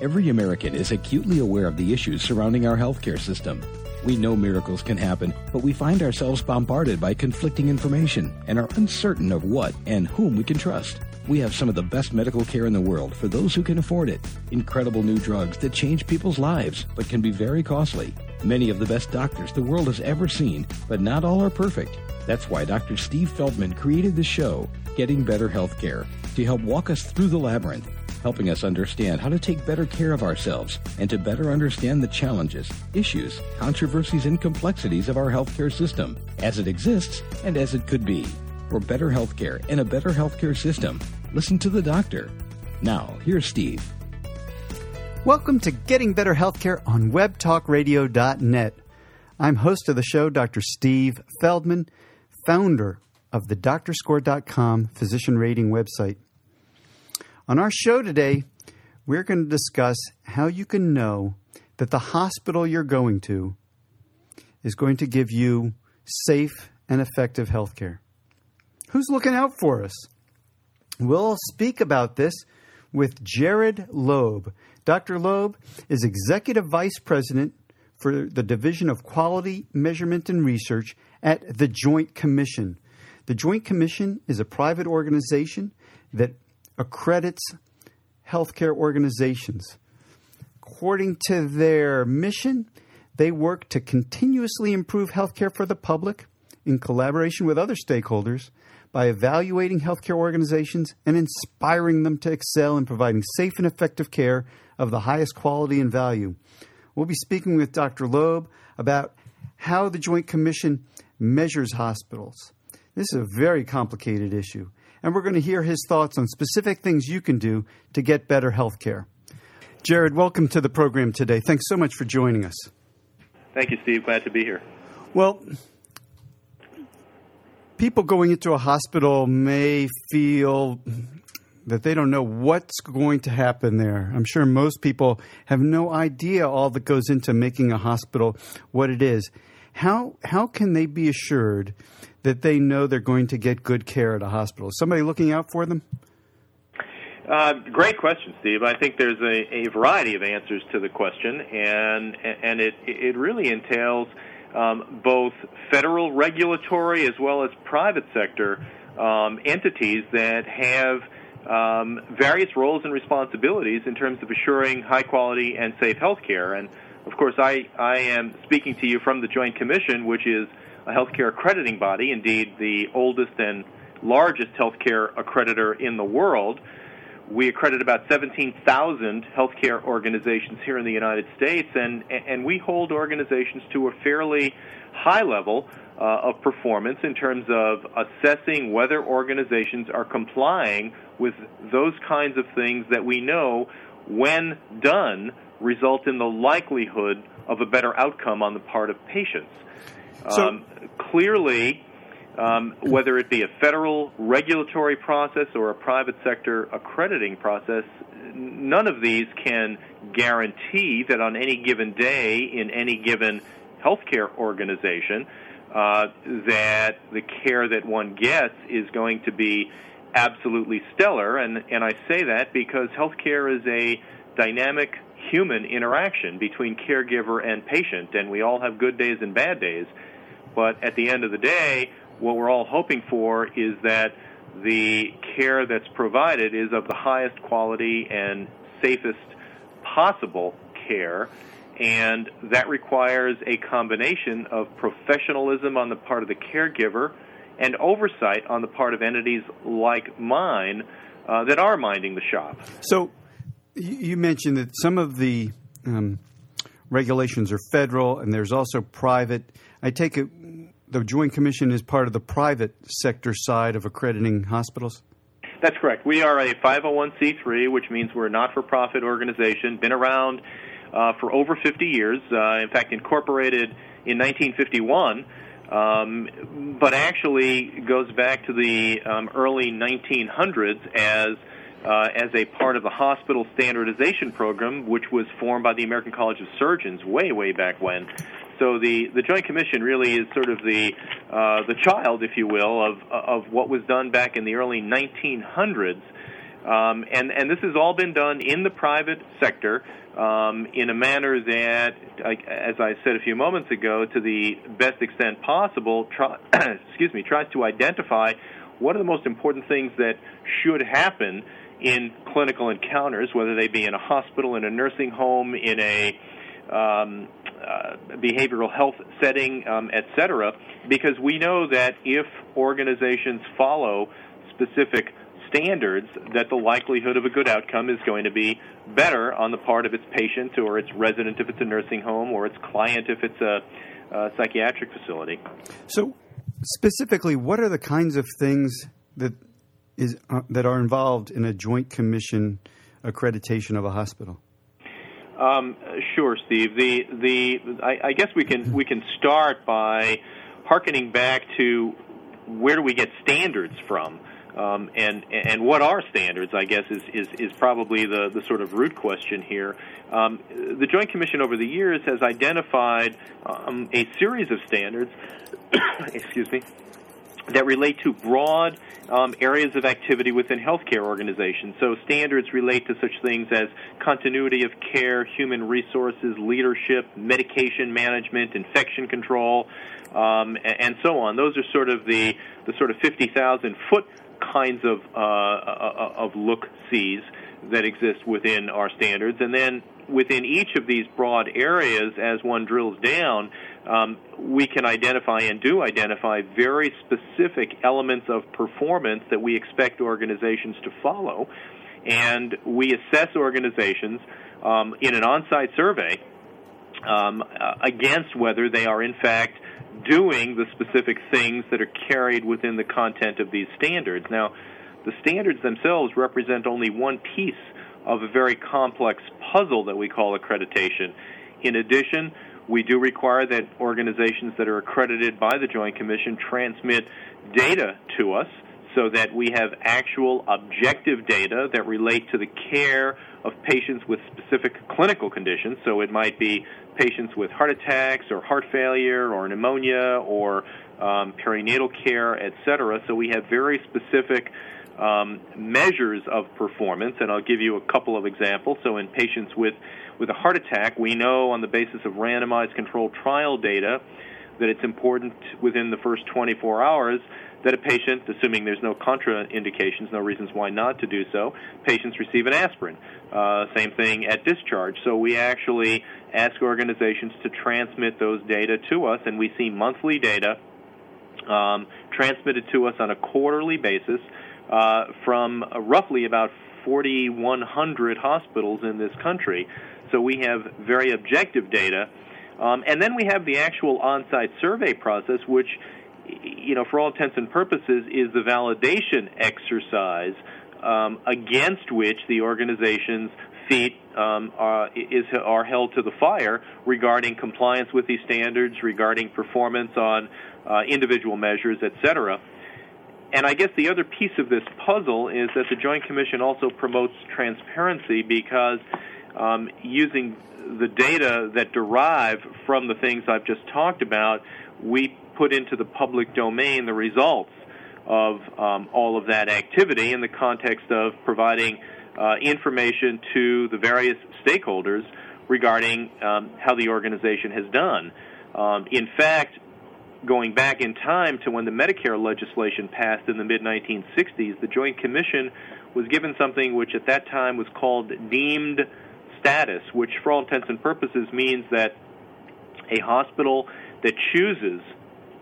Every American is acutely aware of the issues surrounding our healthcare system. We know miracles can happen, but we find ourselves bombarded by conflicting information and are uncertain of what and whom we can trust. We have some of the best medical care in the world for those who can afford it. Incredible new drugs that change people's lives, but can be very costly. Many of the best doctors the world has ever seen, but not all are perfect. That's why Dr. Steve Feldman created the show, Getting Better Healthcare, to help walk us through the labyrinth, helping us understand how to take better care of ourselves and to better understand the challenges, issues, controversies, and complexities of our healthcare system as it exists and as it could be. For better healthcare and a better healthcare system, listen to the doctor. Now, here's Steve. Welcome to Getting Better Healthcare on WebTalkRadio.net. I'm host of the show, Dr. Steve Feldman, founder of the DoctorScore.com physician rating website. On our show today, we're going to discuss how you can know that the hospital you're going to is going to give you safe and effective health care. Who's looking out for us? We'll speak about this with Jerod Loeb. Dr. Loeb is Executive Vice President for the Division of Quality Measurement and Research at the Joint Commission. The Joint Commission is a private organization that accredits healthcare organizations. According to their mission, they work to continuously improve healthcare for the public in collaboration with other stakeholders by evaluating healthcare organizations and inspiring them to excel in providing safe and effective care of the highest quality and value. We'll be speaking with Dr. Loeb about how the Joint Commission measures hospitals. This is a very complicated issue, and we're going to hear his thoughts on specific things you can do to get better health care. Jerod, welcome to the program today. Thanks so much for joining us. Thank you, Steve. Glad to be here. Well, people going into a hospital may feel that they don't know what's going to happen there. I'm sure most people have no idea all that goes into making a hospital what it is. How how can they be assured that they know they're going to get good care at a hospital? Is somebody looking out for them? Uh, great question, Steve. I think there's a, a variety of answers to the question, and and it it really entails um, both federal regulatory as well as private sector um, entities that have um, various roles and responsibilities in terms of assuring high quality and safe health care. And of course, I, I am speaking to you from the Joint Commission, which is a healthcare accrediting body, indeed, the oldest and largest healthcare accreditor in the world. We accredit about 17,000 healthcare organizations here in the United States, and, and we hold organizations to a fairly high level uh, of performance in terms of assessing whether organizations are complying with those kinds of things that we know, when done, result in the likelihood of a better outcome on the part of patients. So, um, clearly, um, whether it be a federal regulatory process or a private sector accrediting process, none of these can guarantee that on any given day in any given healthcare organization uh, that the care that one gets is going to be absolutely stellar. And, and I say that because healthcare is a dynamic human interaction between caregiver and patient, and we all have good days and bad days. But at the end of the day, what we're all hoping for is that the care that's provided is of the highest quality and safest possible care. And that requires a combination of professionalism on the part of the caregiver and oversight on the part of entities like mine uh, that are minding the shop. So, you mentioned that some of the um, regulations are federal and there's also private. I take it the Joint Commission is part of the private sector side of accrediting hospitals? That's correct. We are a 501c3, which means we're a not for profit organization, been around uh, for over 50 years, uh, in fact, incorporated in 1951. Um, but actually goes back to the um, early 1900s as uh, as a part of the hospital standardization program, which was formed by the American College of Surgeons way, way back when so the, the Joint Commission really is sort of the uh, the child, if you will, of of what was done back in the early 1900s Um, and, and this has all been done in the private sector um, in a manner that, as I said a few moments ago, to the best extent possible, try, excuse me, tries to identify what are the most important things that should happen in clinical encounters, whether they be in a hospital, in a nursing home, in a um, behavioral health setting, um, et cetera, because we know that if organizations follow specific standards, that the likelihood of a good outcome is going to be better on the part of its patient or its resident if it's a nursing home or its client if it's a, a psychiatric facility. So, specifically, what are the kinds of things that is uh, that are involved in a joint commission accreditation of a hospital? Um, sure, Steve. The the I, I, guess we can we can start by harkening back to where do we get standards from, um, and and what are standards? I guess is is, is probably the the sort of root question here. Um, the Joint Commission over the years has identified um, a series of standards. excuse me that relate to broad um, areas of activity within healthcare organizations. So standards relate to such things as continuity of care, human resources, leadership, medication management, infection control, um, and, so on. Those are sort of the the sort of 50,000 foot kinds of uh, uh, of look sees that exist within our standards, and then within each of these broad areas, as one drills down, um, we can identify and do identify very specific elements of performance that we expect organizations to follow. And we assess organizations um, in an on site survey um, uh, against whether they are, in fact, doing the specific things that are carried within the content of these standards. Now, the standards themselves represent only one piece of a very complex puzzle that we call accreditation. In addition, we do require that organizations that are accredited by the Joint Commission transmit data to us so that we have actual objective data that relate to the care of patients with specific clinical conditions. So it might be patients with heart attacks or heart failure or pneumonia or um, perinatal care, et cetera. So we have very specific um, measures of performance, and I'll give you a couple of examples. So, in patients with, with a heart attack, we know on the basis of randomized controlled trial data that it's important within the first 24 hours that a patient, assuming there's no contraindications, no reasons why not to do so, patients receive an aspirin. Uh, same thing at discharge. So we actually ask organizations to transmit those data to us, and we see monthly data um, transmitted to us on a quarterly basis uh, from roughly about 4,100 hospitals in this country. So we have very objective data. Um, and then we have the actual on site survey process, which, you know, for all intents and purposes, is the validation exercise um, against which the organization's feet um, are, is, are held to the fire regarding compliance with these standards, regarding performance on uh, individual measures, et cetera. And I guess the other piece of this puzzle is that the Joint Commission also promotes transparency because um, using the data that derive from the things I've just talked about, we put into the public domain the results of um, all of that activity in the context of providing uh, information to the various stakeholders regarding um, how the organization has done. Um, in fact, going back in time to when the Medicare legislation passed in the mid 1960s, the Joint Commission was given something which at that time was called deemed status, which for all intents and purposes means that a hospital that chooses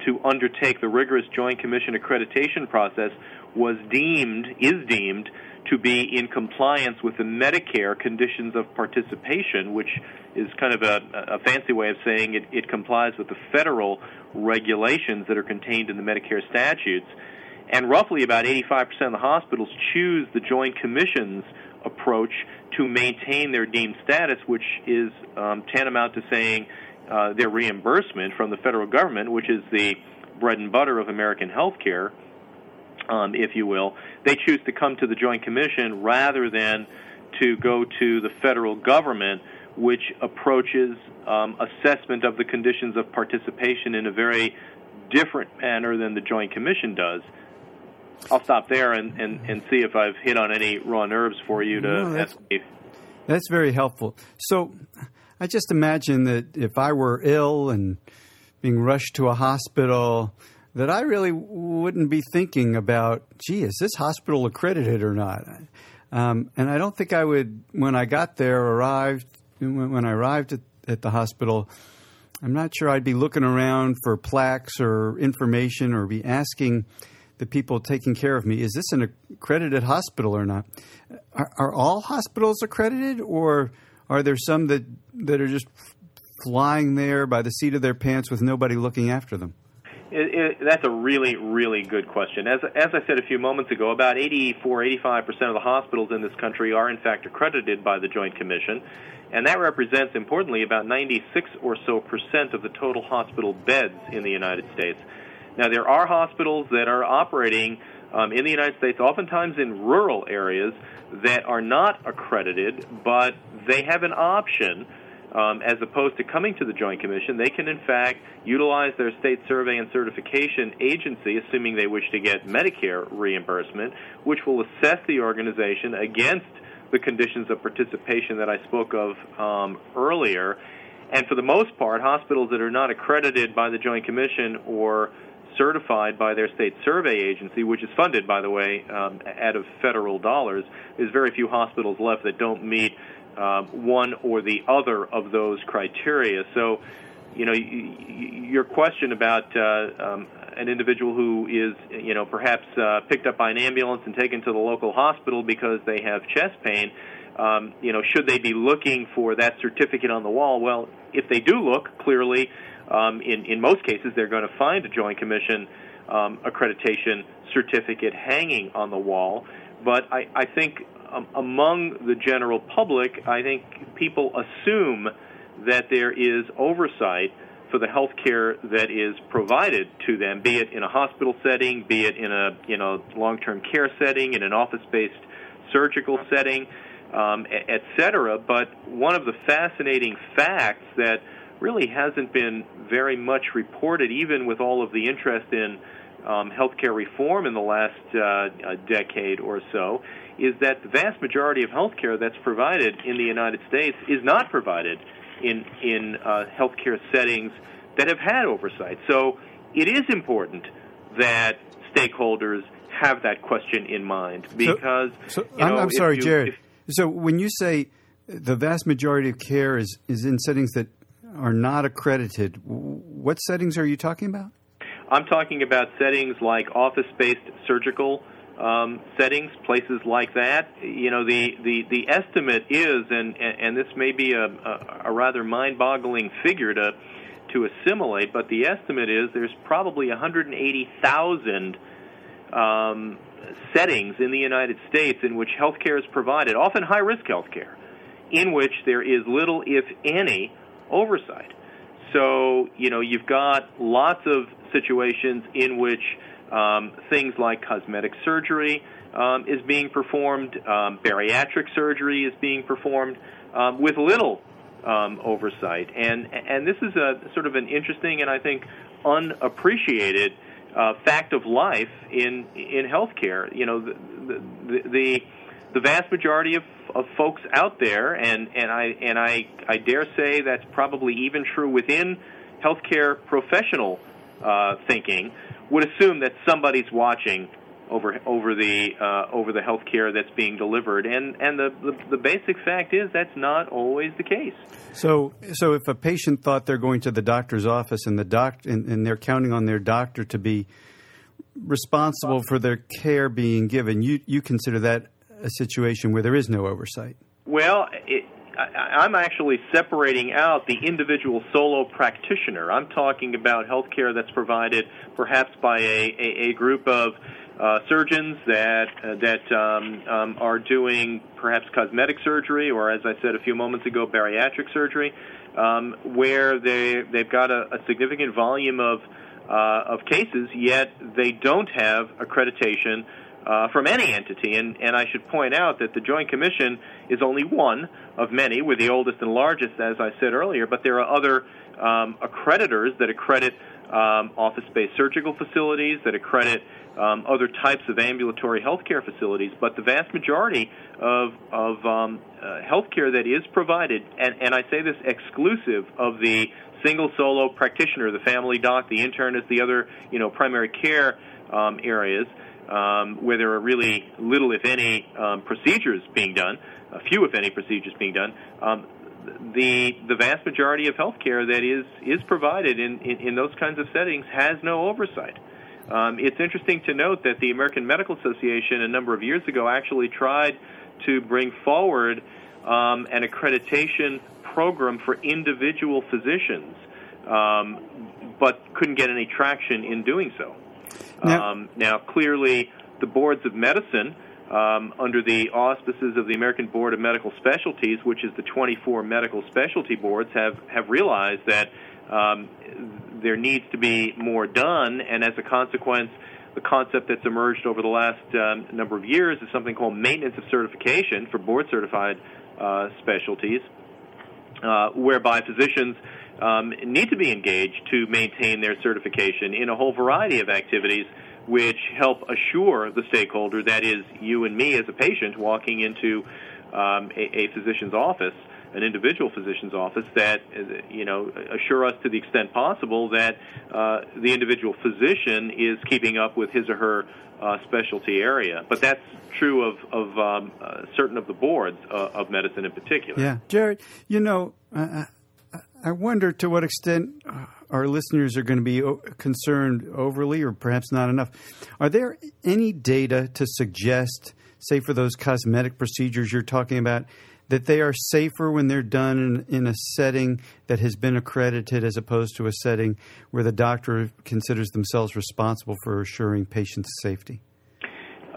to undertake the rigorous Joint Commission accreditation process was deemed, is deemed, to be in compliance with the Medicare conditions of participation, which is kind of a, a fancy way of saying it, it complies with the federal regulations that are contained in the Medicare statutes. And roughly about 85% of the hospitals choose the Joint Commission's approach to maintain their deemed status, which is um, tantamount to saying uh, their reimbursement from the federal government, which is the bread and butter of American health care um, if you will, they choose to come to the Joint Commission rather than to go to the federal government, which approaches um, assessment of the conditions of participation in a very different manner than the Joint Commission does. I'll stop there and, and, and see if I've hit on any raw nerves for you to No, that's- ask me. That's very helpful. So, I just imagine that if I were ill and being rushed to a hospital, that I really wouldn't be thinking about, gee, is this hospital accredited or not? Um, and I don't think I would, when I got there, arrived, when, I arrived at, at the hospital, I'm not sure I'd be looking around for plaques or information or be asking the people taking care of me, is this an accredited hospital or not? Are, are all hospitals accredited, or are there some that, that are just flying there by the seat of their pants with nobody looking after them? It, it, that's a really, really good question. As, as I said a few moments ago, about 84, 85 percent of the hospitals in this country are in fact accredited by the Joint Commission, and that represents, importantly, about 96 or so percent of the total hospital beds in the United States. Now, there are hospitals that are operating um, in the United States, oftentimes in rural areas, that are not accredited, but they have an option um, as opposed to coming to the Joint Commission, they can in fact utilize their state survey and certification agency, assuming they wish to get Medicare reimbursement, which will assess the organization against the conditions of participation that I spoke of um, earlier. And for the most part, hospitals that are not accredited by the Joint Commission or certified by their state survey agency, which is funded, by the way, um, out of federal dollars, there's very few hospitals left that don't meet um, one or the other of those criteria. So, you know, y- y- your question about uh, um, an individual who is, you know, perhaps uh, picked up by an ambulance and taken to the local hospital because they have chest pain. Um, you know, should they be looking for that certificate on the wall? Well, if they do look, clearly, um, in in most cases, they're going to find a Joint Commission um, accreditation certificate hanging on the wall. But I, I think um, among the general public, I think people assume that there is oversight for the health care that is provided to them, be it in a hospital setting, be it in a you know long-term care setting, in an office-based surgical setting, um, et cetera. But one of the fascinating facts that really hasn't been very much reported, even with all of the interest in um, healthcare reform in the last uh, decade or so, is that the vast majority of healthcare that's provided in the United States is not provided in in uh, healthcare settings that have had oversight. So it is important that stakeholders have that question in mind because So, you I'm, know, I'm sorry, you- Jerod. if- so when you say the vast majority of care is, is in settings that are not accredited, what settings are you talking about? I'm talking about settings like office-based surgical um, settings, places like that. You know, the, the, the estimate is, and, and this may be a, a, rather mind-boggling figure to, to assimilate, but the estimate is there's probably 180,000 um, settings in the United States in which healthcare is provided, often high-risk healthcare, in which there is little, if any, oversight. So, you know, you've got lots of situations in which um, things like cosmetic surgery um, is being performed, um, bariatric surgery is being performed um, with little um, oversight. And, and this is a sort of an interesting and I think unappreciated uh, fact of life in, in healthcare. You know, the, the, the, the vast majority of, of folks out there, and, and I and I, I dare say that's probably even true within healthcare professional uh, thinking, would assume that somebody's watching over over the uh, over the healthcare that's being delivered, and and the, the the basic fact is that's not always the case. So, so if a patient thought they're going to the doctor's office and the doc and, and they're counting on their doctor to be responsible for their care being given, you you consider that a situation where there is no oversight? Well, it, I, I'm actually separating out the individual solo practitioner. I'm talking about healthcare that's provided perhaps by a, a, a group of uh, surgeons that uh, that um, um, are doing perhaps cosmetic surgery, or as I said a few moments ago, bariatric surgery, um, where they they've got a, a significant volume of uh, of cases, yet they don't have accreditation uh, from any entity. And, and I should point out that the Joint Commission is only one of many. We're the oldest and largest, as I said earlier, but there are other um, accreditors that accredit um, office-based surgical facilities that accredit um, other types of ambulatory healthcare facilities, but the vast majority of, of um, uh, healthcare that is provided, and, and I say this exclusive of the single solo practitioner, the family doc, the internist, the other you know primary care um, areas, um, where there are really little, if any, um, procedures being done, a few, if any, procedures being done. Um, the the vast majority of healthcare that is is provided in, in, in those kinds of settings has no oversight. Um, it's interesting to note that the American Medical Association a number of years ago actually tried to bring forward um, an accreditation program for individual physicians, um, but couldn't get any traction in doing so. Now, um, now clearly, the boards of medicine um, under the auspices of the American Board of Medical Specialties, which is the 24 medical specialty boards, have, have realized that um, there needs to be more done, and as a consequence, the concept that's emerged over the last um, number of years is something called maintenance of certification for board certified uh, specialties, uh, whereby physicians um, need to be engaged to maintain their certification in a whole variety of activities which help assure the stakeholder, that is, you and me as a patient walking into um, a, a, physician's office, an individual physician's office, that you know assure us to the extent possible that uh, the individual physician is keeping up with his or her uh, specialty area. But that's true of, of um, uh, certain of the boards uh, of medicine in particular. Yeah, Jerod, you know, I wonder to what extent uh, our listeners are going to be concerned overly or perhaps not enough. Are there any data to suggest, say, for those cosmetic procedures you're talking about, that they are safer when they're done in, in, a setting that has been accredited as opposed to a setting where the doctor considers themselves responsible for assuring patients' safety?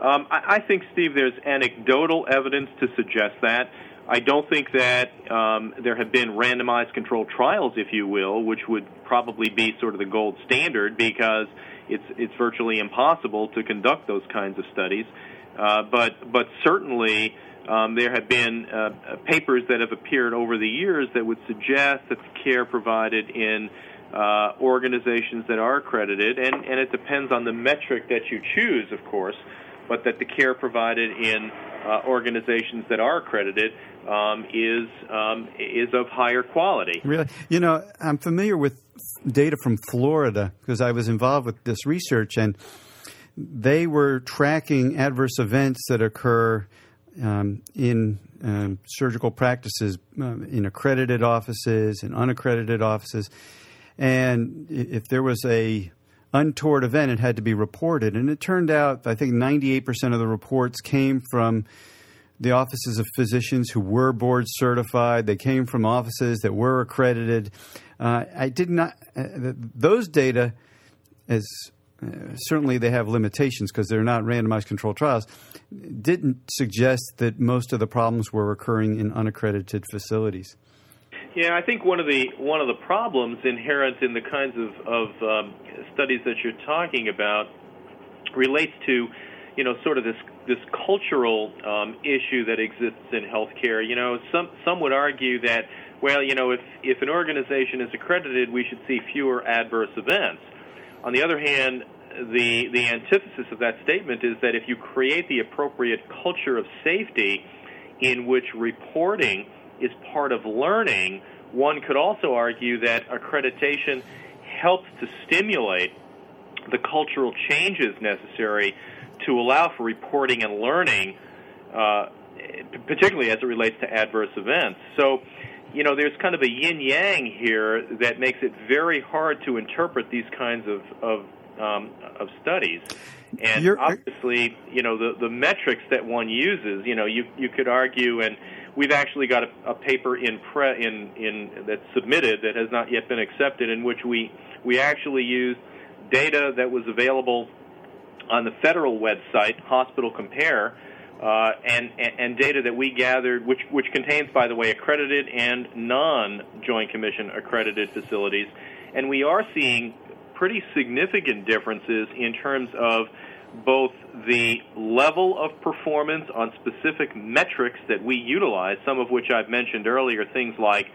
Um, I, I think, Steve, there's anecdotal evidence to suggest that. I don't think that um, there have been randomized controlled trials, if you will, which would probably be sort of the gold standard because it's it's virtually impossible to conduct those kinds of studies. Uh, but but certainly um, there have been uh, papers that have appeared over the years that would suggest that the care provided in uh, organizations that are accredited, and, and it depends on the metric that you choose, of course, but that the care provided in uh, organizations that are accredited um, is um, is of higher quality. Really, you know, I'm familiar with data from Florida because I was involved with this research, and they were tracking adverse events that occur um, in um, surgical practices, um, in accredited offices and unaccredited offices, and if there was a untoward event, it had to be reported. And it turned out, I think 98% of the reports came from the offices of physicians who were board certified. They came from offices that were accredited. Uh, I did not, uh, those data, as uh, certainly they have limitations because they're not randomized controlled trials, didn't suggest that most of the problems were occurring in unaccredited facilities. Yeah, I think one of the one of the problems inherent in the kinds of, of um, studies that you're talking about relates to, you know, sort of this this cultural um, issue that exists in healthcare. You know, some some would argue that, well, you know, if if an organization is accredited, we should see fewer adverse events. On the other hand, the the antithesis of that statement is that if you create the appropriate culture of safety, in which reporting is part of learning, one could also argue that accreditation helps to stimulate the cultural changes necessary to allow for reporting and learning, uh, particularly as it relates to adverse events. So, you know, there's kind of a yin yang here that makes it very hard to interpret these kinds of of, um, of studies. And You're, obviously, you know, the the metrics that one uses, you know, you you could argue and we've actually got a, a paper in pre in in that's submitted that has not yet been accepted, in which we we actually use data that was available on the federal website, Hospital Compare. Uh, and, and data that we gathered, which, which contains, by the way, accredited and non-Joint Commission accredited facilities, and we are seeing pretty significant differences in terms of both the level of performance on specific metrics that we utilize, some of which I've mentioned earlier, things like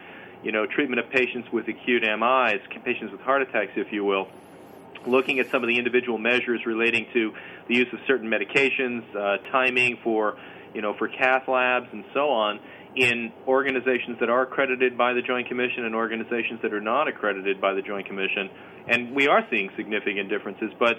you know, treatment of patients with acute MIs, patients with heart attacks, if you will. Looking at some of the individual measures relating to the use of certain medications, uh, timing for, you know, for cath labs and so on, in organizations that are accredited by the Joint Commission and organizations that are not accredited by the Joint Commission, and we are seeing significant differences. But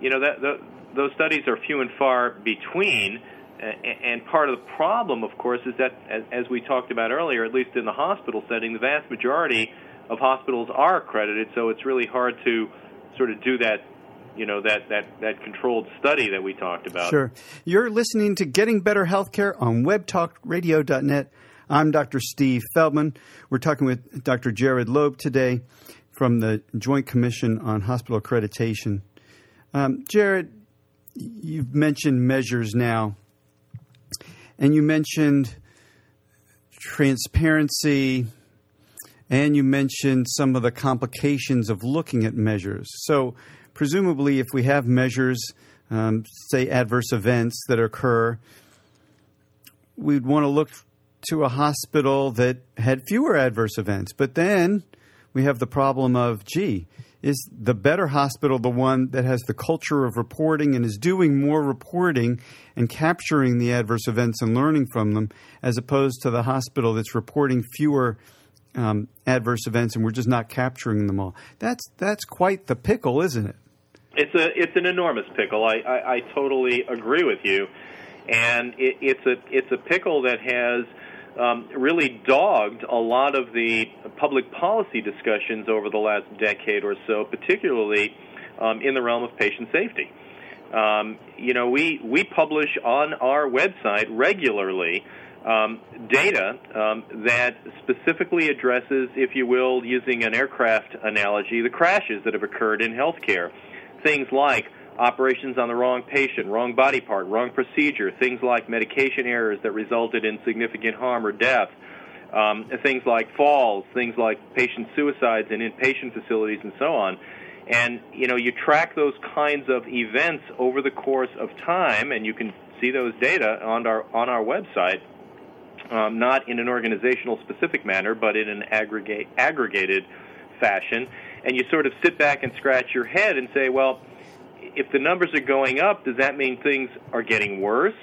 you know that the, those studies are few and far between. And part of the problem, of course, is that, as we talked about earlier, at least in the hospital setting, the vast majority of hospitals are accredited. So it's really hard to sort of do that you know that that that controlled study that we talked about. Sure. You're listening to Getting Better Healthcare on webtalkradio.net. I'm Dr. Steve Feldman. We're talking with Dr. Jerod Loeb today from the Joint Commission on Hospital Accreditation. Um, Jerod, you've mentioned measures now, and you mentioned transparency, and you mentioned some of the complications of looking at measures. So, presumably, if we have measures, um, say adverse events that occur, we'd want to look to a hospital that had fewer adverse events. But then we have the problem of, gee, is the better hospital the one that has the culture of reporting and is doing more reporting and capturing the adverse events and learning from them, as opposed to the hospital that's reporting fewer um, adverse events and we're just not capturing them all? That's that's quite the pickle, isn't it? It's a it's an enormous pickle. I I, I totally agree with you, and it, it's a it's a pickle that has um, really dogged a lot of the public policy discussions over the last decade or so, particularly um, in the realm of patient safety. Um, you know, we, we publish on our website regularly um, data um, that specifically addresses, if you will, using an aircraft analogy, the crashes that have occurred in healthcare. Things like operations on the wrong patient, wrong body part, wrong procedure, things like medication errors that resulted in significant harm or death, um, things like falls, things like patient suicides in inpatient facilities, and so on. And you know, you track those kinds of events over the course of time, and you can see those data on our on our website. Um, not in an organizational specific manner, but in an aggregate aggregated fashion. And you sort of sit back and scratch your head and say, well, if the numbers are going up, does that mean things are getting worse?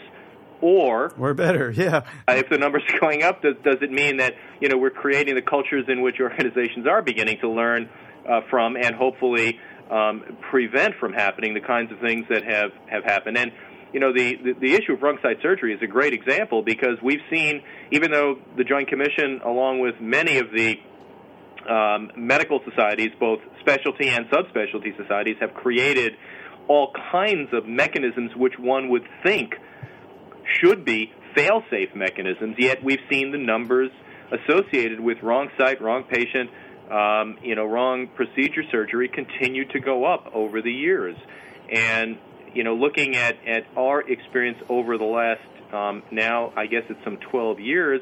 Or or better, yeah. Uh, if the numbers are going up, does does it mean that you know we're creating the cultures in which organizations are beginning to learn uh, from and hopefully um, prevent from happening the kinds of things that have have happened? And you know the, the the issue of wrong site surgery is a great example because we've seen even though the Joint Commission, along with many of the um, medical societies, both specialty and subspecialty societies, have created all kinds of mechanisms which one would think should be fail-safe mechanisms. Yet we've seen the numbers associated with wrong site, wrong patient, um, you know, wrong procedure surgery continue to go up over the years. And you know, looking at at our experience over the last um, now, I guess it's some 12 years,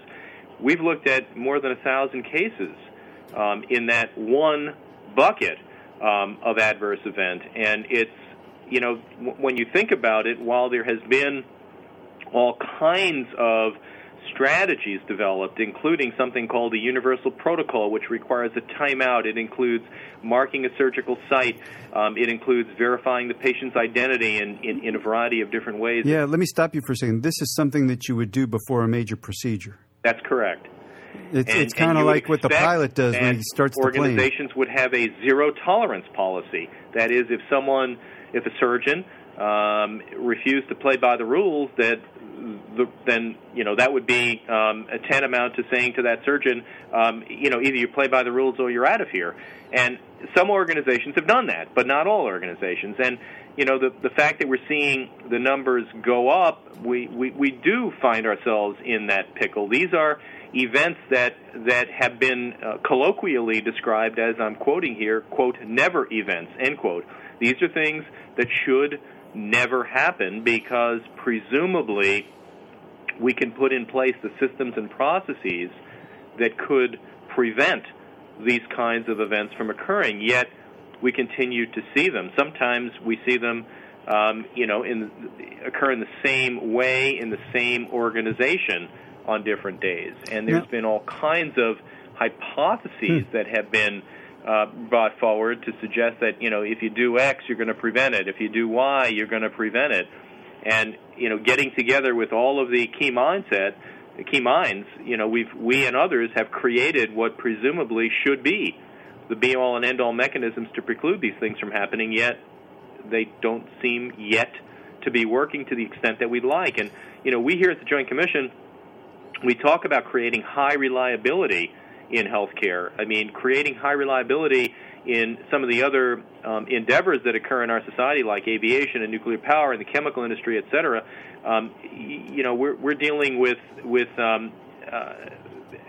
we've looked at more than a thousand cases um, in that one bucket um, of adverse event, and it's you know, when you think about it, while there has been all kinds of strategies developed, including something called the Universal Protocol, which requires a timeout. It includes marking a surgical site. Um, it includes verifying the patient's identity in, in, in, a variety of different ways. Yeah, let me stop you for a second. This is something that you would do before a major procedure. That's correct. It's, it's kind of like what the pilot does when he starts the plane. Organizations would have a zero tolerance policy. That is, if someone if a surgeon um, refused to play by the rules, that the, then you know that would be um, a tantamount to saying to that surgeon, um, you know, either you play by the rules or you're out of here. And some organizations have done that, but not all organizations. And you know, the the fact that we're seeing the numbers go up, we we, we do find ourselves in that pickle. These are events that that have been uh, colloquially described as I'm quoting here, quote, never events, end quote. These are things that should never happen because presumably we can put in place the systems and processes that could prevent these kinds of events from occurring. Yet we continue to see them. Sometimes we see them, um, you know, in, occur in the same way in the same organization on different days. And there's yeah. been all kinds of hypotheses hmm. that have been uh, brought forward to suggest that you know if you do X, you're going to prevent it. If you do Y, you're going to prevent it. And you know, getting together with all of the key mindset, the key minds, you know, we've we and others have created what presumably should be the be all and end all mechanisms to preclude these things from happening. Yet they don't seem yet to be working to the extent that we'd like. And you know, we here at the Joint Commission, we talk about creating high reliability in healthcare. I mean, creating high reliability in some of the other um, endeavors that occur in our society, like aviation and nuclear power and the chemical industry, et cetera. Um, you know, we're we're dealing with with um, uh,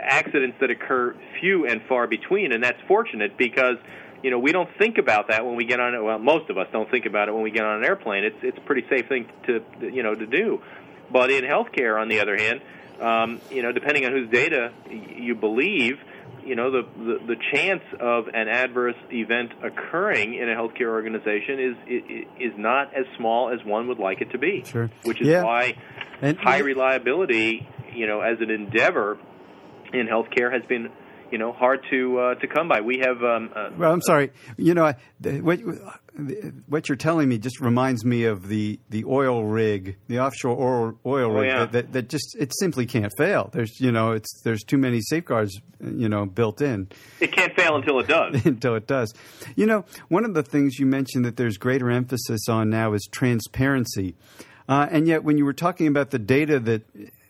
accidents that occur few and far between, and that's fortunate because you know we don't think about that when we get on. Well, most of us don't think about it when we get on an airplane. It's it's a pretty safe thing to you know to do, but in healthcare, on the other hand, um, you know, depending on whose data you believe, you know, the, the, the chance of an adverse event occurring in a healthcare organization is is not as small as one would like it to be. Sure. Which is yeah. why and, high reliability, you know, as an endeavor in healthcare has been you know hard to uh, to come by. We have. Um, uh, well, I'm sorry. You know, what what you're telling me just reminds me of the, the oil rig, the offshore oil, oil oh, rig yeah. that, that, that, just it simply can't fail. There's you know it's there's too many safeguards you know built in. It can't fail until it does. until it does. You know, one of the things you mentioned that there's greater emphasis on now is transparency, uh, and yet when you were talking about the data that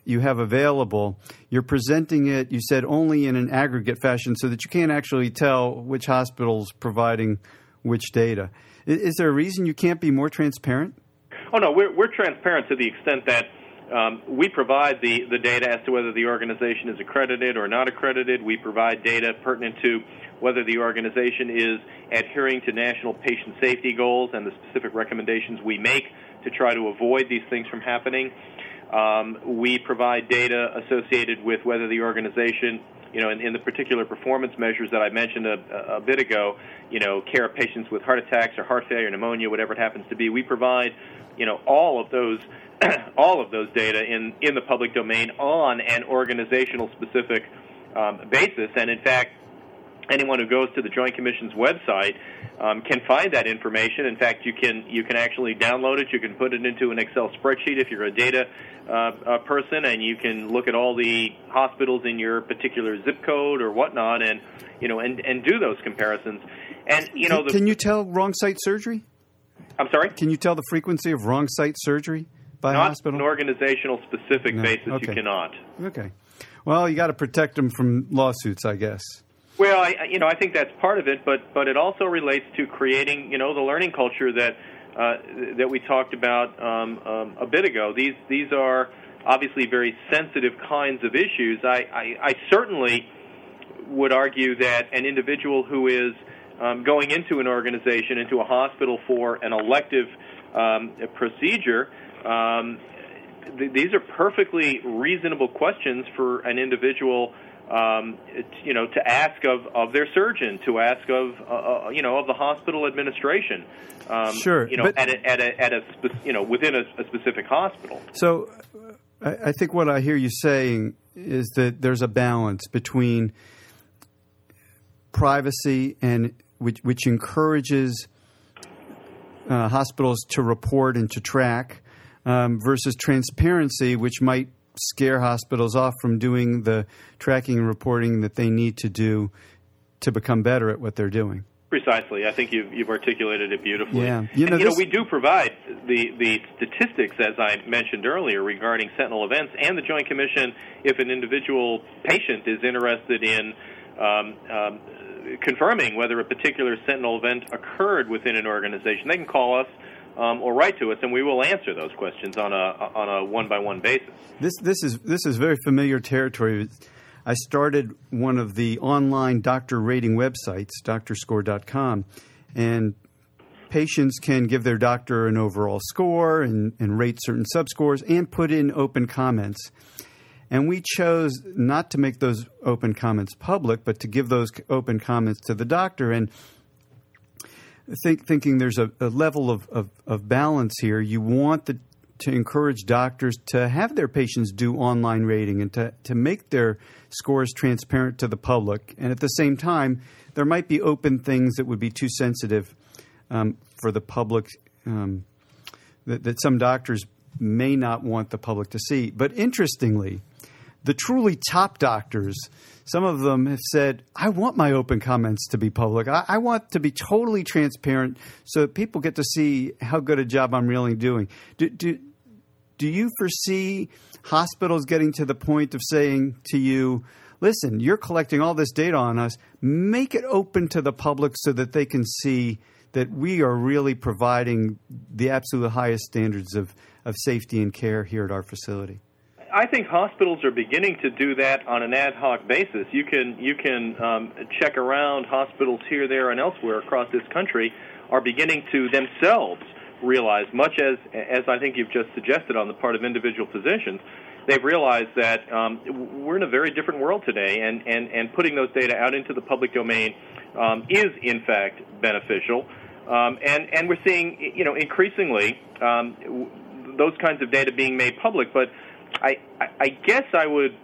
you have available, you're presenting it, you said, only in an aggregate fashion so that you can't actually tell which hospital's providing which data. Is there a reason you can't be more transparent? Oh, no, we're, we're transparent to the extent that um, we provide the, the data as to whether the organization is accredited or not accredited. We provide data pertinent to whether the organization is adhering to national patient safety goals and the specific recommendations we make to try to avoid these things from happening. Um, we provide data associated with whether the organization, you know, in, in the particular performance measures that I mentioned a, a, bit ago, you know, care of patients with heart attacks or heart failure, or pneumonia, whatever it happens to be. We provide, you know, all of those, all of those data in in the public domain on an organizational specific um, basis. And in fact, anyone who goes to the Joint Commission's website um, can find that information. In fact, you can you can actually download it. You can put it into an Excel spreadsheet if you're a data uh, person, and you can look at all the hospitals in your particular zip code or whatnot, and you know, and and do those comparisons. And you know, the, can you tell wrong site surgery? I'm sorry. Can you tell the frequency of wrong site surgery by Not hospital? an organizational specific no. basis. Okay. You cannot. Okay. Well, you got to protect them from lawsuits, I guess. Well, I, you know, I think that's part of it, but but it also relates to creating, you know, the learning culture that uh, that we talked about um, um, a bit ago. These these are obviously very sensitive kinds of issues. I, I, I certainly would argue that an individual who is um, going into an organization, into a hospital for an elective um, procedure, um, th- these are perfectly reasonable questions for an individual um, you know, to ask of, of their surgeon, to ask of, uh, uh, you know, of the hospital administration. Um, sure. You know, at a, at a, at a spe- you know, within a, a specific hospital. So, I, I think what I hear you saying is that there's a balance between privacy and which, which encourages uh, hospitals to report and to track um, versus transparency, which might scare hospitals off from doing the tracking and reporting that they need to do to become better at what they're doing. Precisely. I think you've, you've articulated it beautifully. Yeah. You know, and, you know, we do provide the, the statistics, as I mentioned earlier, regarding sentinel events, and the Joint Commission, if an individual patient is interested in um, um, confirming whether a particular sentinel event occurred within an organization, they can call us um, or write to us, and we will answer those questions on a on a one by one basis. This this is this is very familiar territory. I started one of the online doctor rating websites, doctorscore.com, and patients can give their doctor an overall score and, and rate certain subscores and put in open comments. And we chose not to make those open comments public, but to give those open comments to the doctor. And think, thinking there's a, a level of, of, of, balance here. You want the to encourage doctors to have their patients do online rating and to, to make their scores transparent to the public. And at the same time, there might be open things that would be too sensitive um, for the public um, that, that some doctors may not want the public to see. But interestingly, the truly top doctors, some of them have said, I want my open comments to be public. I, I, want to be totally transparent so that people get to see how good a job I'm really doing. Do, do, do you foresee hospitals getting to the point of saying to you, listen, you're collecting all this data on us, make it open to the public so that they can see that we are really providing the absolute highest standards of, of safety and care here at our facility? I think hospitals are beginning to do that on an ad hoc basis. You can you can um, check around hospitals here, there, and elsewhere across this country are beginning to themselves realize, much as as I think you've just suggested on the part of individual physicians, they've realized that um, we're in a very different world today, and, and, and putting those data out into the public domain um, is in fact beneficial. Um, and, and we're seeing, you know, increasingly um, those kinds of data being made public. But I, I, guess I would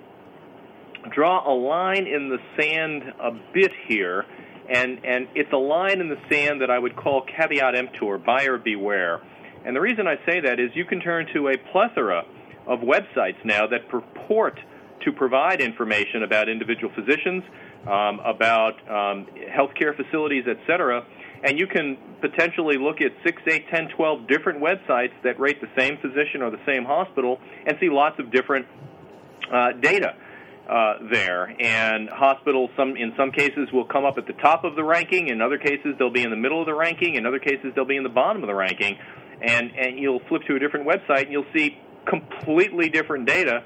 draw a line in the sand a bit here and and it's a line in the sand that I would call caveat emptor, buyer beware. And the reason I say that is you can turn to a plethora of websites now that purport to provide information about individual physicians, um, about um, healthcare facilities, etc. And you can potentially look at 6, 8, 10, 12 different websites that rate the same physician or the same hospital and see lots of different uh, data uh, there. And hospitals, some in some cases, will come up at the top of the ranking. In other cases, they'll be in the middle of the ranking. In other cases, they'll be in the bottom of the ranking. And and you'll flip to a different website, and you'll see completely different data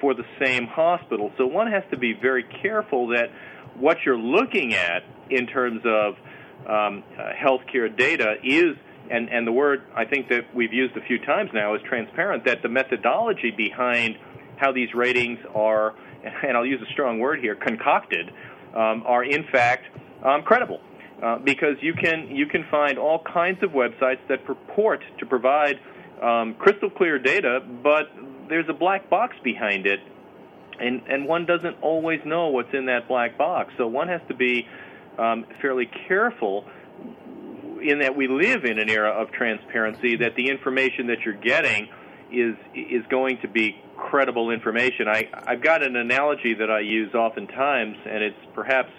for the same hospital. So one has to be very careful that what you're looking at in terms of um, uh, healthcare data is and, and the word I think that we've used a few times now is transparent, that the methodology behind how these ratings are and I'll use a strong word here, concocted, um, are in fact um, credible. Uh, because you can you can find all kinds of websites that purport to provide um, crystal clear data, but there's a black box behind it, and and one doesn't always know what's in that black box. So one has to be um, fairly careful in that we live in an era of transparency. That the information that you're getting is is going to be credible information. I, I've got an analogy that I use oftentimes, and it's perhaps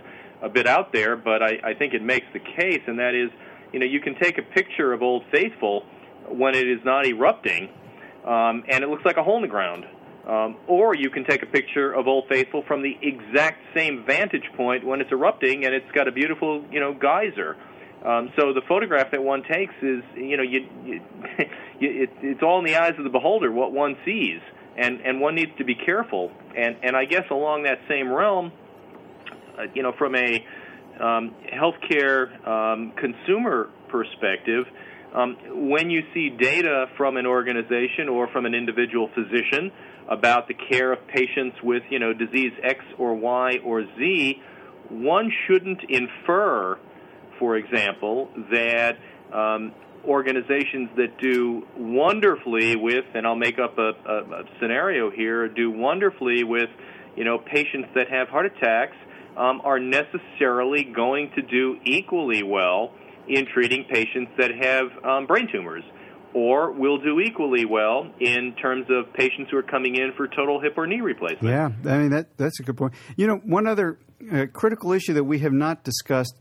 a bit out there, but I, I think it makes the case, and that is, you know, you can take a picture of Old Faithful when it is not erupting, um, and it looks like a hole in the ground. Um, or you can take a picture of Old Faithful from the exact same vantage point when it's erupting, and it's got a beautiful, you know, geyser. Um, so the photograph that one takes is, you know, you, you, it, it's all in the eyes of the beholder what one sees and and one needs to be careful. And and I guess along that same realm, uh, you know, from a um, healthcare um, consumer perspective, um, when you see data from an organization or from an individual physician about the care of patients with you know disease X or Y or Z, one shouldn't infer, for example, that um, organizations that do wonderfully with, and I'll make up a, a, a scenario here, do wonderfully with, you know, patients that have heart attacks, um, are necessarily going to do equally well in treating patients that have um, brain tumors, or will do equally well in terms of patients who are coming in for total hip or knee replacement. Yeah, I mean that that's a good point. You know, one other uh, critical issue that we have not discussed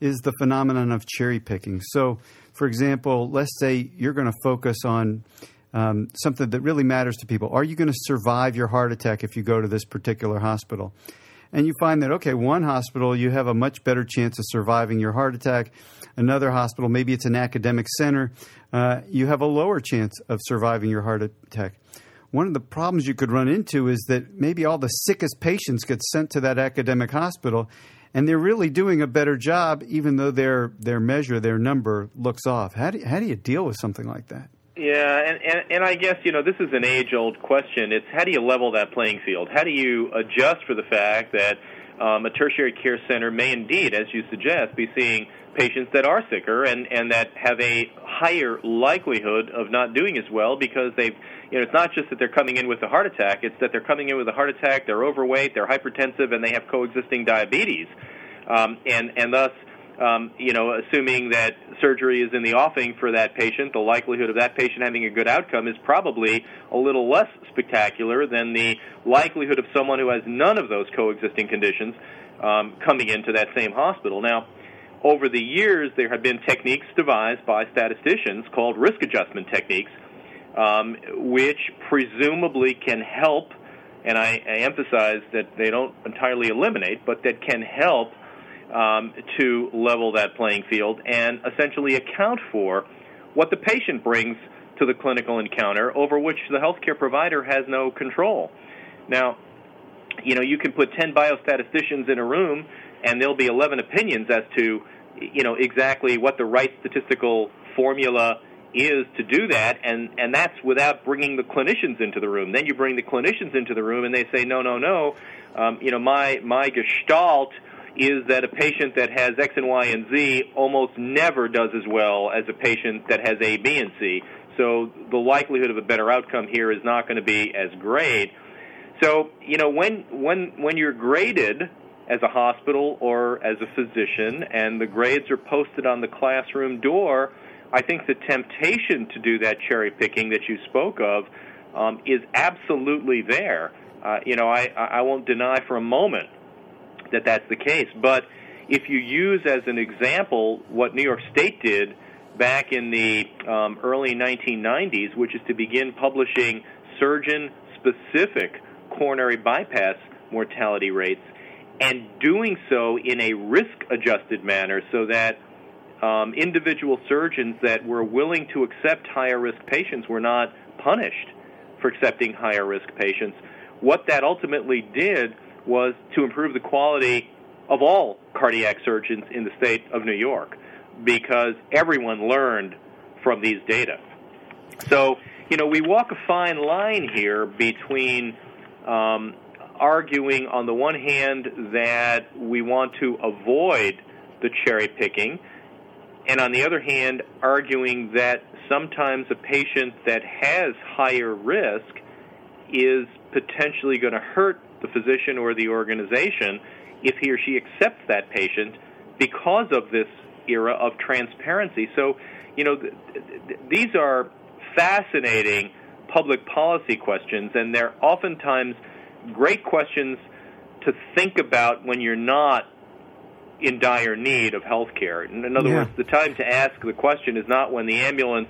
is the phenomenon of cherry picking. So for example, let's say you're going to focus on um, something that really matters to people. Are you going to survive your heart attack if you go to this particular hospital? And you find that, okay, one hospital, you have a much better chance of surviving your heart attack. Another hospital, maybe it's an academic center, uh, you have a lower chance of surviving your heart attack. One of the problems you could run into is that maybe all the sickest patients get sent to that academic hospital and they're really doing a better job, even though their their measure, their number looks off. How do how do you deal with something like that? Yeah, and, and and I guess you know this is an age old question. It's how do you level that playing field? How do you adjust for the fact that um, a tertiary care center may indeed, as you suggest, be seeing patients that are sicker and and that have a higher likelihood of not doing as well because they've, you know, it's not just that they're coming in with a heart attack, it's that they're coming in with a heart attack, they're overweight, they're hypertensive, and they have coexisting diabetes. Um, and, and thus, um, you know, assuming that surgery is in the offing for that patient, the likelihood of that patient having a good outcome is probably a little less spectacular than the likelihood of someone who has none of those coexisting conditions um, coming into that same hospital. Now, over the years, there have been techniques devised by statisticians called risk adjustment techniques, um, which presumably can help, and I, I, emphasize that they don't entirely eliminate, but that can help um, to level that playing field and essentially account for what the patient brings to the clinical encounter over which the healthcare provider has no control. Now, you know, you can put 10 biostatisticians in a room and there'll be 11 opinions as to you know exactly what the right statistical formula is to do that and and that's without bringing the clinicians into the room then you bring the clinicians into the room and they say no no no um, you know my my gestalt is that a patient that has X and Y and Z almost never does as well as a patient that has A, B, and C. So the likelihood of a better outcome here is not going to be as great. So you know when when when you're graded as a hospital or as a physician, and the grades are posted on the classroom door, I think the temptation to do that cherry picking that you spoke of um, is absolutely there. Uh, you know, I, I won't deny for a moment that that's the case. But if you use as an example what New York State did back in the um, early 1990s, which is to begin publishing surgeon specific coronary bypass mortality rates, and doing so in a risk adjusted manner so that um, individual surgeons that were willing to accept higher risk patients were not punished for accepting higher risk patients. What that ultimately did was to improve the quality of all cardiac surgeons in the state of New York because everyone learned from these data. So, you know, we walk a fine line here between um, arguing, on the one hand, that we want to avoid the cherry picking, and on the other hand, arguing that sometimes a patient that has higher risk is potentially going to hurt the physician or the organization if he or she accepts that patient because of this era of transparency. So, you know, th- th- these are fascinating public policy questions, and they're oftentimes great questions to think about when you're not in dire need of health care. In other yeah. words, the time to ask the question is not when the ambulance,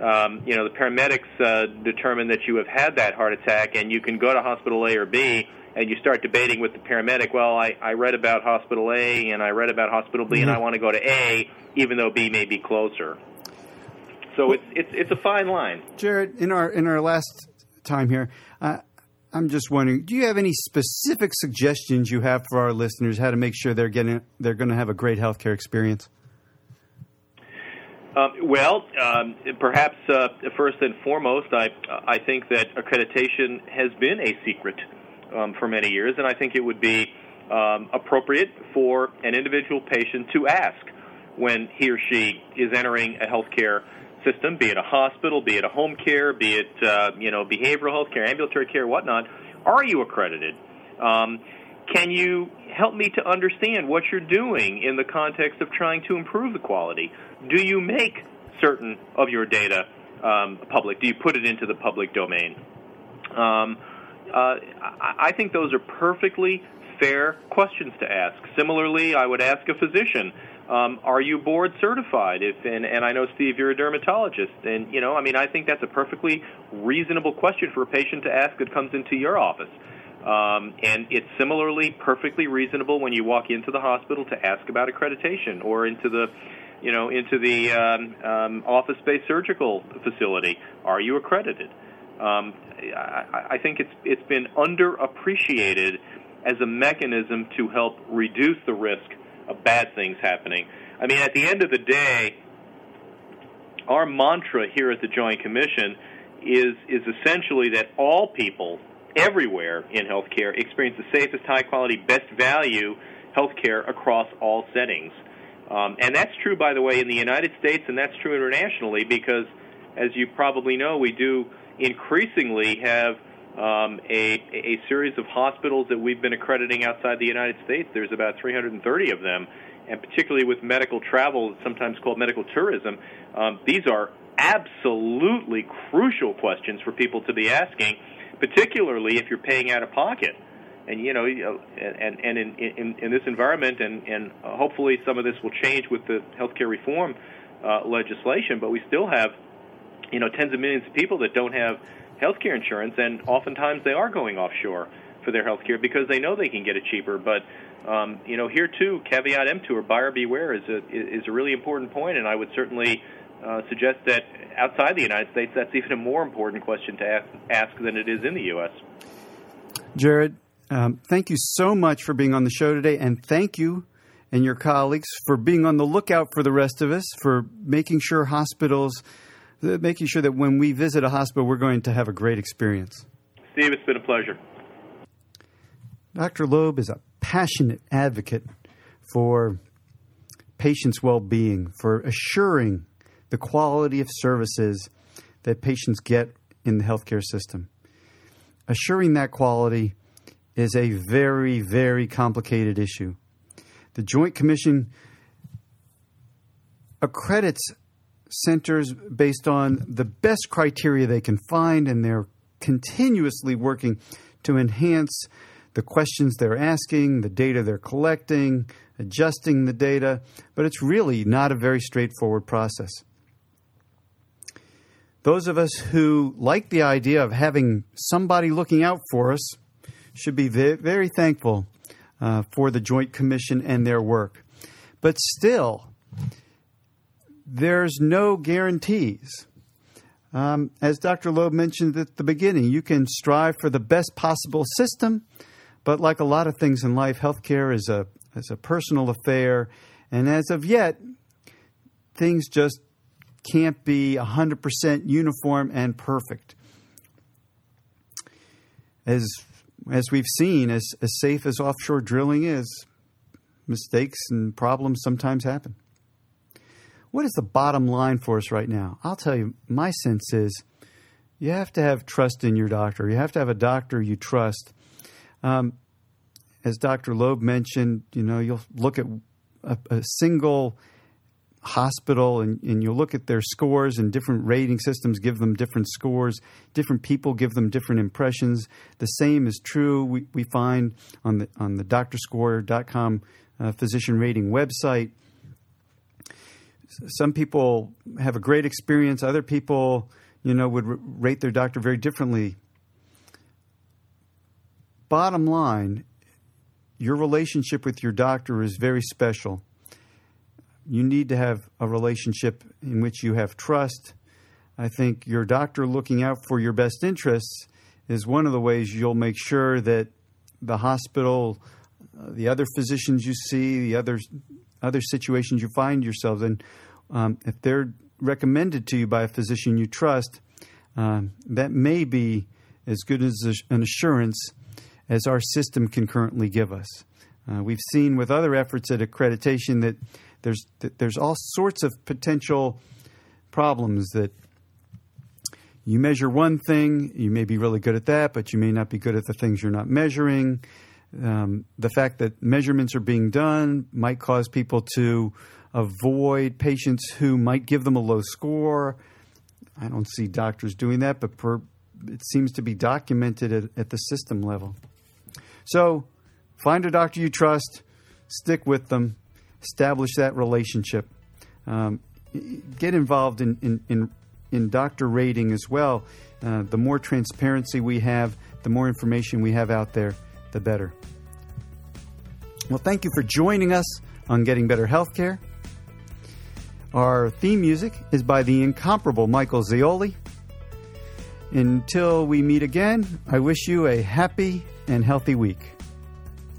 um, you know, the paramedics uh, determine that you have had that heart attack and you can go to hospital A or B and you start debating with the paramedic, well, I, I read about hospital A and I read about hospital B mm-hmm. and I want to go to A even though B may be closer. So it's, it's, it's a fine line. Jerod, in our, in our last time here, uh, I'm just wondering, do you have any specific suggestions you have for our listeners how to make sure they're getting they're going to have a great healthcare experience? Um, well, um, perhaps uh, first and foremost, I I think that accreditation has been a secret um, for many years, and I think it would be um, appropriate for an individual patient to ask when he or she is entering a healthcare system, be it a hospital, be it a home care, be it uh, you know behavioral health care, ambulatory care, whatnot. Are you accredited? Um, can you help me to understand what you're doing in the context of trying to improve the quality? Do you make certain of your data um, public? Do you put it into the public domain? Um, uh, I think those are perfectly fair questions to ask. Similarly, I would ask a physician um, are you board certified? If and, and I know Steve, you're a dermatologist, and you know, I mean, I think that's a perfectly reasonable question for a patient to ask that comes into your office. Um, and it's similarly perfectly reasonable when you walk into the hospital to ask about accreditation or into the you know into the um, um, office-based surgical facility. Are you accredited? Um, I, I think it's it's been underappreciated as a mechanism to help reduce the risk of bad things happening. I mean, at the end of the day, our mantra here at the Joint Commission is is essentially that all people everywhere in healthcare experience the safest, high quality, best value healthcare across all settings. Um, and that's true, by the way, in the United States, and that's true internationally because, as you probably know, we do increasingly have um, a, a series of hospitals that we've been accrediting outside the United States. There's about 330 of them, and particularly with medical travel, sometimes called medical tourism, um, these are absolutely crucial questions for people to be asking, particularly if you're paying out of pocket. And you know, and and in in, in this environment, and and hopefully some of this will change with the healthcare reform uh, legislation. But we still have, you know, tens of millions of people that don't have healthcare insurance, and oftentimes they are going offshore for their healthcare because they know they can get it cheaper. But um, you know, here too, caveat emptor, buyer beware is a is a really important point, and I would certainly uh, suggest that outside the United States, that's even a more important question to ask, ask than it is in the U.S. Jerod, um, thank you so much for being on the show today, and thank you and your colleagues for being on the lookout for the rest of us, for making sure hospitals, uh, making sure that when we visit a hospital, we're going to have a great experience. Steve, it's been a pleasure. Dr. Loeb is a passionate advocate for patients' well being, for assuring the quality of services that patients get in the healthcare system. Assuring that quality is a very, very complicated issue. The Joint Commission accredits centers based on the best criteria they can find, and they're continuously working to enhance the questions they're asking, the data they're collecting, adjusting the data, but it's really not a very straightforward process. Those of us who like the idea of having somebody looking out for us should be very thankful uh, for the Joint Commission and their work. But still, there's no guarantees. Um, as Dr. Loeb mentioned at the beginning, you can strive for the best possible system, but like a lot of things in life, healthcare is a, is a personal affair. And as of yet, things just can't be 100% uniform and perfect. As, as we've seen, as, as safe as offshore drilling is, mistakes and problems sometimes happen. What is the bottom line for us right now? I'll tell you, my sense is you have to have trust in your doctor. You have to have a doctor you trust. Um, as Dr. Loeb mentioned, you know, you'll look at a, a single hospital and, and you look at their scores and different rating systems give them different scores different people give them different impressions. The same is true we, we find on the on the doctorscore.com uh, physician rating website. Some people have a great experience other people you know would r- rate their doctor very differently. Bottom line your relationship with your doctor is very special you need to have a relationship in which you have trust. I think your doctor looking out for your best interests is one of the ways you'll make sure that the hospital, uh, the other physicians you see, the other other situations you find yourselves in, um, if they're recommended to you by a physician you trust, um, that may be as good as an assurance as our system can currently give us. Uh, we've seen with other efforts at accreditation that there's there's all sorts of potential problems that you measure one thing, you may be really good at that, but you may not be good at the things you're not measuring. Um, the fact that measurements are being done might cause people to avoid patients who might give them a low score. I don't see doctors doing that, but per, it seems to be documented at, at the system level. So find a doctor you trust, stick with them, establish that relationship. Um, get involved in, in, in, in, doctor rating as well. Uh, the more transparency we have, the more information we have out there, the better. Well, thank you for joining us on Getting Better Healthcare. Our theme music is by the incomparable Michael Zioli. Until we meet again, I wish you a happy and healthy week.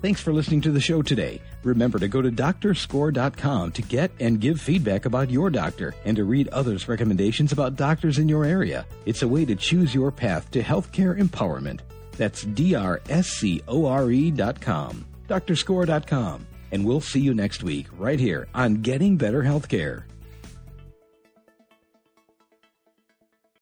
Thanks for listening to the show today. Remember to go to doctorscore.com to get and give feedback about your doctor and to read others' recommendations about doctors in your area. It's a way to choose your path to healthcare empowerment. That's D R S C O R E.com. Doctorscore.com. And we'll see you next week right here on Getting Better Healthcare.